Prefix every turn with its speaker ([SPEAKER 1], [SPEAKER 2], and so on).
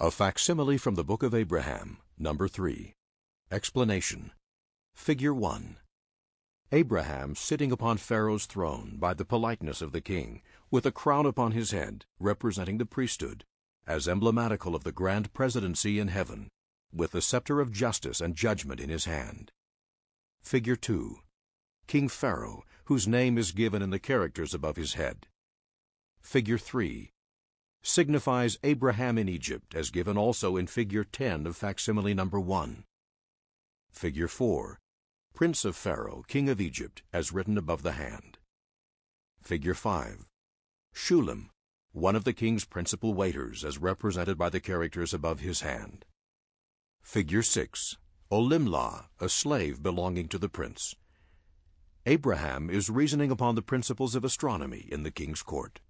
[SPEAKER 1] A facsimile from the Book of Abraham, number 3. Explanation. Figure 1. Abraham sitting upon Pharaoh's throne by the politeness of the king, with a crown upon his head, representing the priesthood, as emblematical of the grand presidency in heaven, with the scepter of justice and judgment in his hand. Figure 2. King Pharaoh, whose name is given in the characters above his head. Figure 3 signifies Abraham in Egypt, as given also in Figure 10 of facsimile number 1. Figure 4. Prince of Pharaoh, King of Egypt, as written above the hand. Figure 5. Shulem, one of the king's principal waiters, as represented by the characters above his hand. Figure 6. Olimlah, a slave belonging to the prince. Abraham is reasoning upon the principles of astronomy in the king's court.